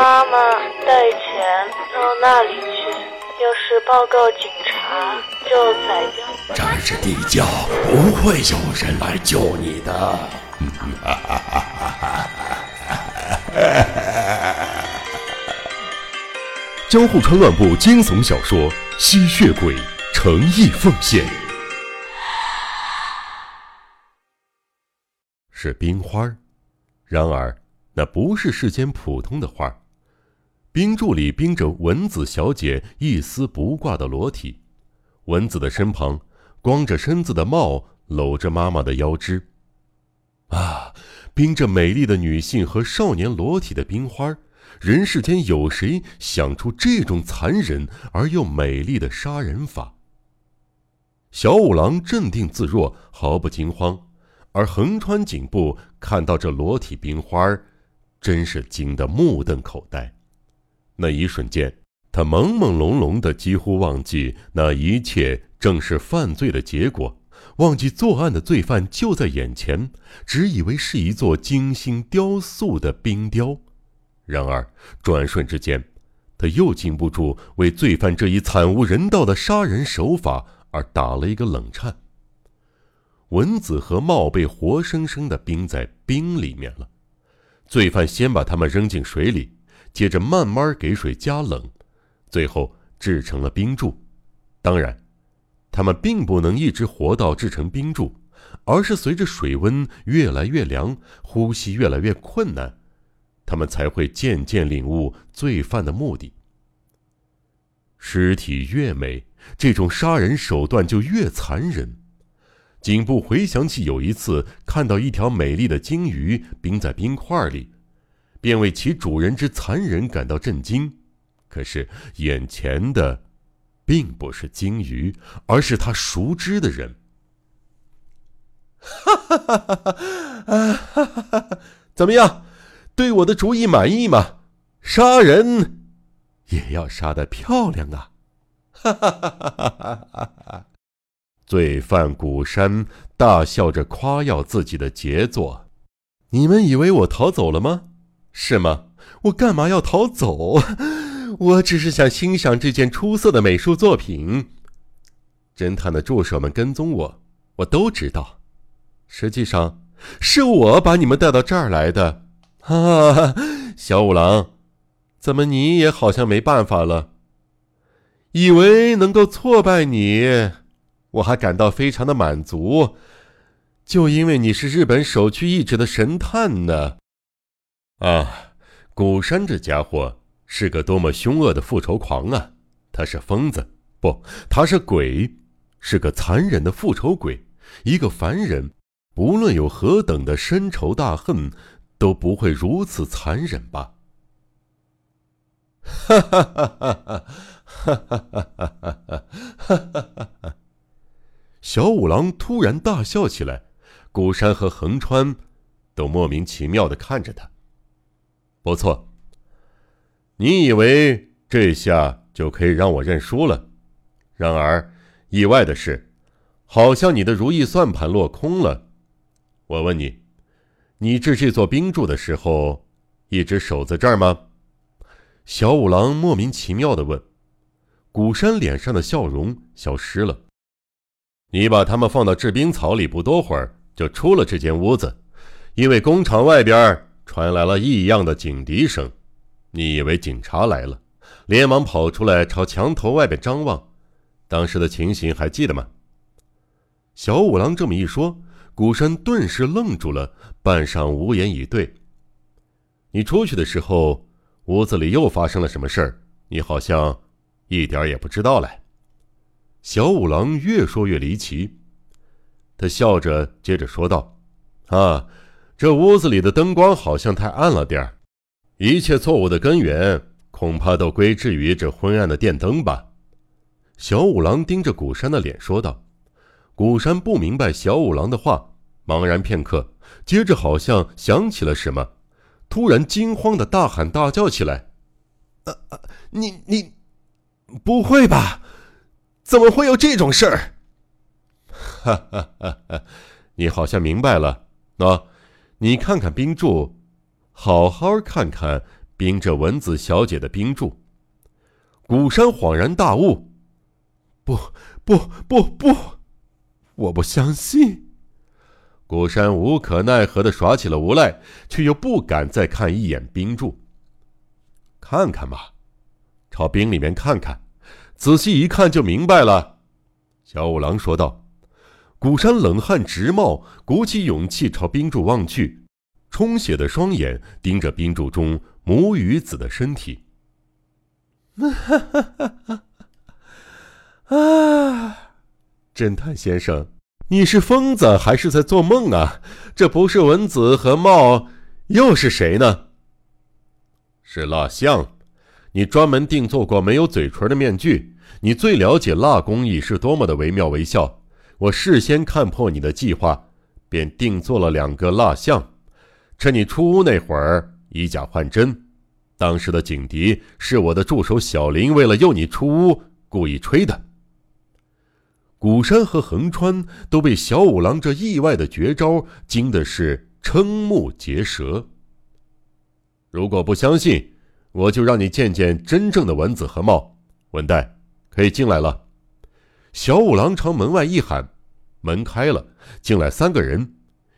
妈妈带钱到那里去，要是报告警察，就宰掉。这是地窖，不会有人来救你的。江户川乱步惊悚小说《吸血鬼》诚意奉献。是冰花然而那不是世间普通的花冰柱里冰着蚊子小姐一丝不挂的裸体，蚊子的身旁，光着身子的茂搂着妈妈的腰肢。啊，冰着美丽的女性和少年裸体的冰花人世间有谁想出这种残忍而又美丽的杀人法？小五郎镇定自若，毫不惊慌，而横穿颈部看到这裸体冰花真是惊得目瞪口呆。那一瞬间，他朦朦胧胧的几乎忘记那一切正是犯罪的结果，忘记作案的罪犯就在眼前，只以为是一座精心雕塑的冰雕。然而，转瞬之间，他又禁不住为罪犯这一惨无人道的杀人手法而打了一个冷颤。蚊子和茂被活生生的冰在冰里面了，罪犯先把他们扔进水里，接着慢慢给水加冷，最后制成了冰柱。当然，他们并不能一直活到制成冰柱，而是随着水温越来越凉，呼吸越来越困难。他们才会渐渐领悟罪犯的目的。尸体越美，这种杀人手段就越残忍。颈部回想起有一次看到一条美丽的鲸鱼冰在冰块里，便为其主人之残忍感到震惊。可是眼前的，并不是鲸鱼，而是他熟知的人。哈哈哈哈哈！哈！怎么样？对我的主意满意吗？杀人也要杀得漂亮啊！哈哈哈哈哈哈！罪犯古山大笑着夸耀自己的杰作。你们以为我逃走了吗？是吗？我干嘛要逃走？我只是想欣赏这件出色的美术作品。侦探的助手们跟踪我，我都知道。实际上，是我把你们带到这儿来的。啊，小五郎，怎么你也好像没办法了？以为能够挫败你，我还感到非常的满足，就因为你是日本首屈一指的神探呢。啊，古山这家伙是个多么凶恶的复仇狂啊！他是疯子，不，他是鬼，是个残忍的复仇鬼，一个凡人，不论有何等的深仇大恨。都不会如此残忍吧？哈哈哈哈哈！哈哈哈哈哈！哈哈！小五郎突然大笑起来，古山和横川都莫名其妙的看着他。不错，你以为这下就可以让我认输了？然而，意外的是，好像你的如意算盘落空了。我问你。你制这座冰柱的时候，一直守在这儿吗？小五郎莫名其妙的问。古山脸上的笑容消失了。你把他们放到制冰槽里，不多会儿就出了这间屋子，因为工厂外边传来了异样的警笛声。你以为警察来了，连忙跑出来朝墙头外边张望。当时的情形还记得吗？小五郎这么一说。古山顿时愣住了，半晌无言以对。你出去的时候，屋子里又发生了什么事儿？你好像一点也不知道嘞。小五郎越说越离奇，他笑着接着说道：“啊，这屋子里的灯光好像太暗了点儿，一切错误的根源恐怕都归之于这昏暗的电灯吧。”小五郎盯着古山的脸说道。古山不明白小五郎的话，茫然片刻，接着好像想起了什么，突然惊慌的大喊大叫起来：“呃，你你，不会吧？怎么会有这种事儿？”哈哈哈哈！你好像明白了，喏，你看看冰柱，好好看看冰着文子小姐的冰柱。古山恍然大悟：“不不不不，我不相信。”古山无可奈何的耍起了无赖，却又不敢再看一眼冰柱。看看吧，朝冰里面看看，仔细一看就明白了。”小五郎说道。古山冷汗直冒，鼓起勇气朝冰柱望去，充血的双眼盯着冰柱中母与子的身体。啊！侦探先生，你是疯子还是在做梦啊？这不是文子和茂，又是谁呢？是蜡像。你专门定做过没有嘴唇的面具，你最了解蜡工艺是多么的惟妙惟肖。我事先看破你的计划，便定做了两个蜡像，趁你出屋那会儿以假换真。当时的警笛是我的助手小林为了诱你出屋故意吹的。古山和横川都被小五郎这意外的绝招惊的是瞠目结舌。如果不相信，我就让你见见真正的文子和茂。文代可以进来了。小五郎朝门外一喊，门开了，进来三个人。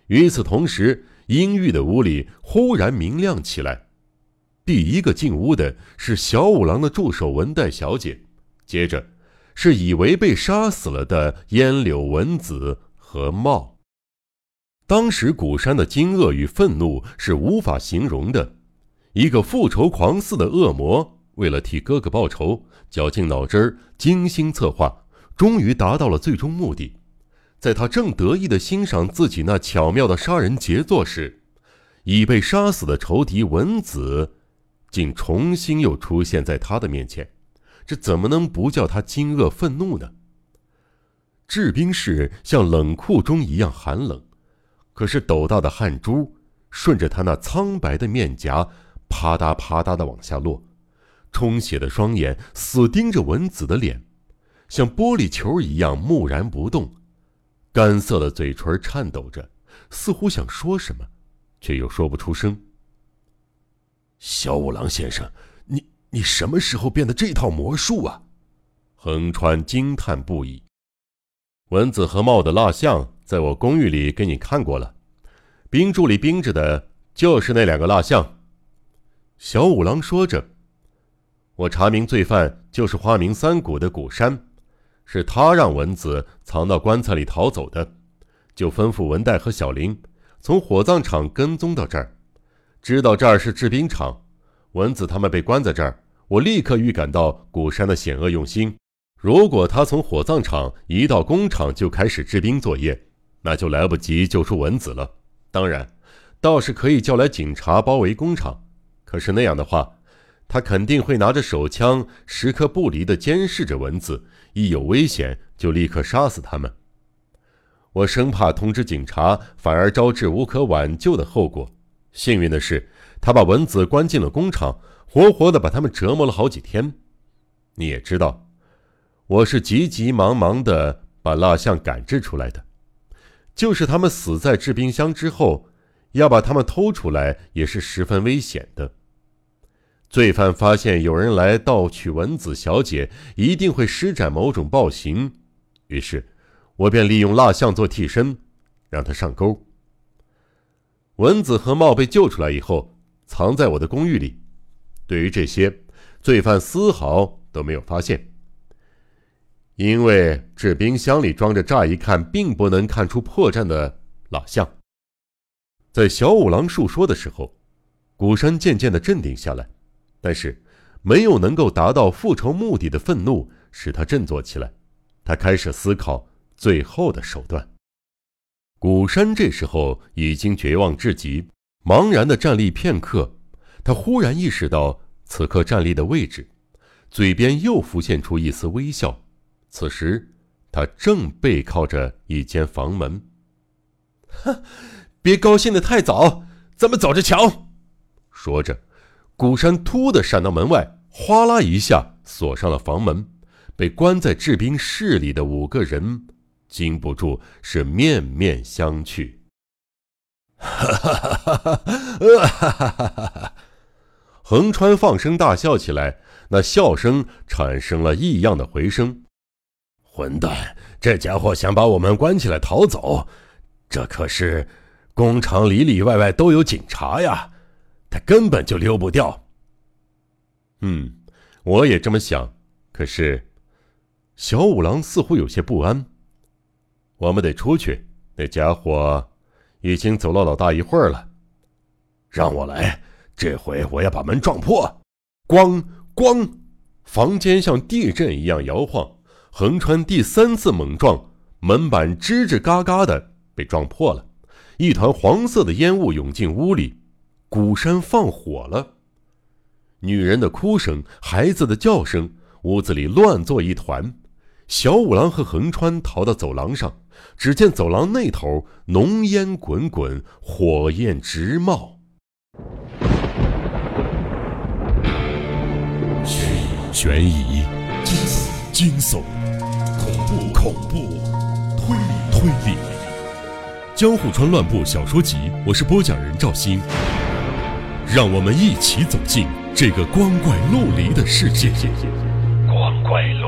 与此同时，阴郁的屋里忽然明亮起来。第一个进屋的是小五郎的助手文代小姐，接着是以为被杀死了的烟柳文子和茂。当时古山的惊愕与愤怒是无法形容的。一个复仇狂似的恶魔，为了替哥哥报仇，绞尽脑汁儿，精心策划，终于达到了最终目的。在他正得意地欣赏自己那巧妙的杀人杰作时，已被杀死的仇敌文子。竟重新又出现在他的面前，这怎么能不叫他惊愕愤怒呢？制冰室像冷库中一样寒冷，可是斗大的汗珠顺着他那苍白的面颊啪嗒啪嗒的往下落，充血的双眼死盯着文子的脸，像玻璃球一样木然不动，干涩的嘴唇颤抖着，似乎想说什么，却又说不出声。小五郎先生，你你什么时候变的这套魔术啊？横川惊叹不已。蚊子和帽的蜡像在我公寓里给你看过了，冰柱里冰着的就是那两个蜡像。小五郎说着，我查明罪犯就是花名三谷的谷山，是他让文子藏到棺材里逃走的，就吩咐文代和小林从火葬场跟踪到这儿。知道这儿是制冰厂，文子他们被关在这儿，我立刻预感到古山的险恶用心。如果他从火葬场一到工厂就开始制冰作业，那就来不及救出文子了。当然，倒是可以叫来警察包围工厂，可是那样的话，他肯定会拿着手枪，时刻不离地监视着文子，一有危险就立刻杀死他们。我生怕通知警察，反而招致无可挽救的后果。幸运的是，他把蚊子关进了工厂，活活的把他们折磨了好几天。你也知道，我是急急忙忙的把蜡像赶制出来的。就是他们死在制冰箱之后，要把他们偷出来也是十分危险的。罪犯发现有人来盗取文子小姐，一定会施展某种暴行，于是，我便利用蜡像做替身，让他上钩。文子和茂被救出来以后，藏在我的公寓里。对于这些，罪犯丝毫都没有发现，因为这冰箱里装着乍一看并不能看出破绽的蜡像。在小五郎述说的时候，鼓山渐渐的镇定下来，但是没有能够达到复仇目的的愤怒使他振作起来。他开始思考最后的手段。古山这时候已经绝望至极，茫然的站立片刻，他忽然意识到此刻站立的位置，嘴边又浮现出一丝微笑。此时，他正背靠着一间房门。哼，别高兴的太早，咱们走着瞧。说着，古山突的闪到门外，哗啦一下锁上了房门。被关在制冰室里的五个人。禁不住是面面相觑。哈！哈哈哈哈哈！横川放声大笑起来，那笑声产生了异样的回声。混蛋，这家伙想把我们关起来逃走，这可是工厂里里外外都有警察呀，他根本就溜不掉。嗯，我也这么想。可是，小五郎似乎有些不安。我们得出去，那家伙已经走了老大一会儿了。让我来，这回我要把门撞破！咣咣，房间像地震一样摇晃。横穿第三次猛撞，门板吱吱嘎嘎的被撞破了，一团黄色的烟雾涌进屋里，鼓山放火了。女人的哭声，孩子的叫声，屋子里乱作一团。小五郎和横川逃到走廊上，只见走廊那头浓烟滚滚，火焰直冒。悬疑、惊悚、惊悚、恐怖、恐怖、推理、推理，《江户川乱步小说集》，我是播讲人赵鑫，让我们一起走进这个光怪陆离的世界。光怪陆。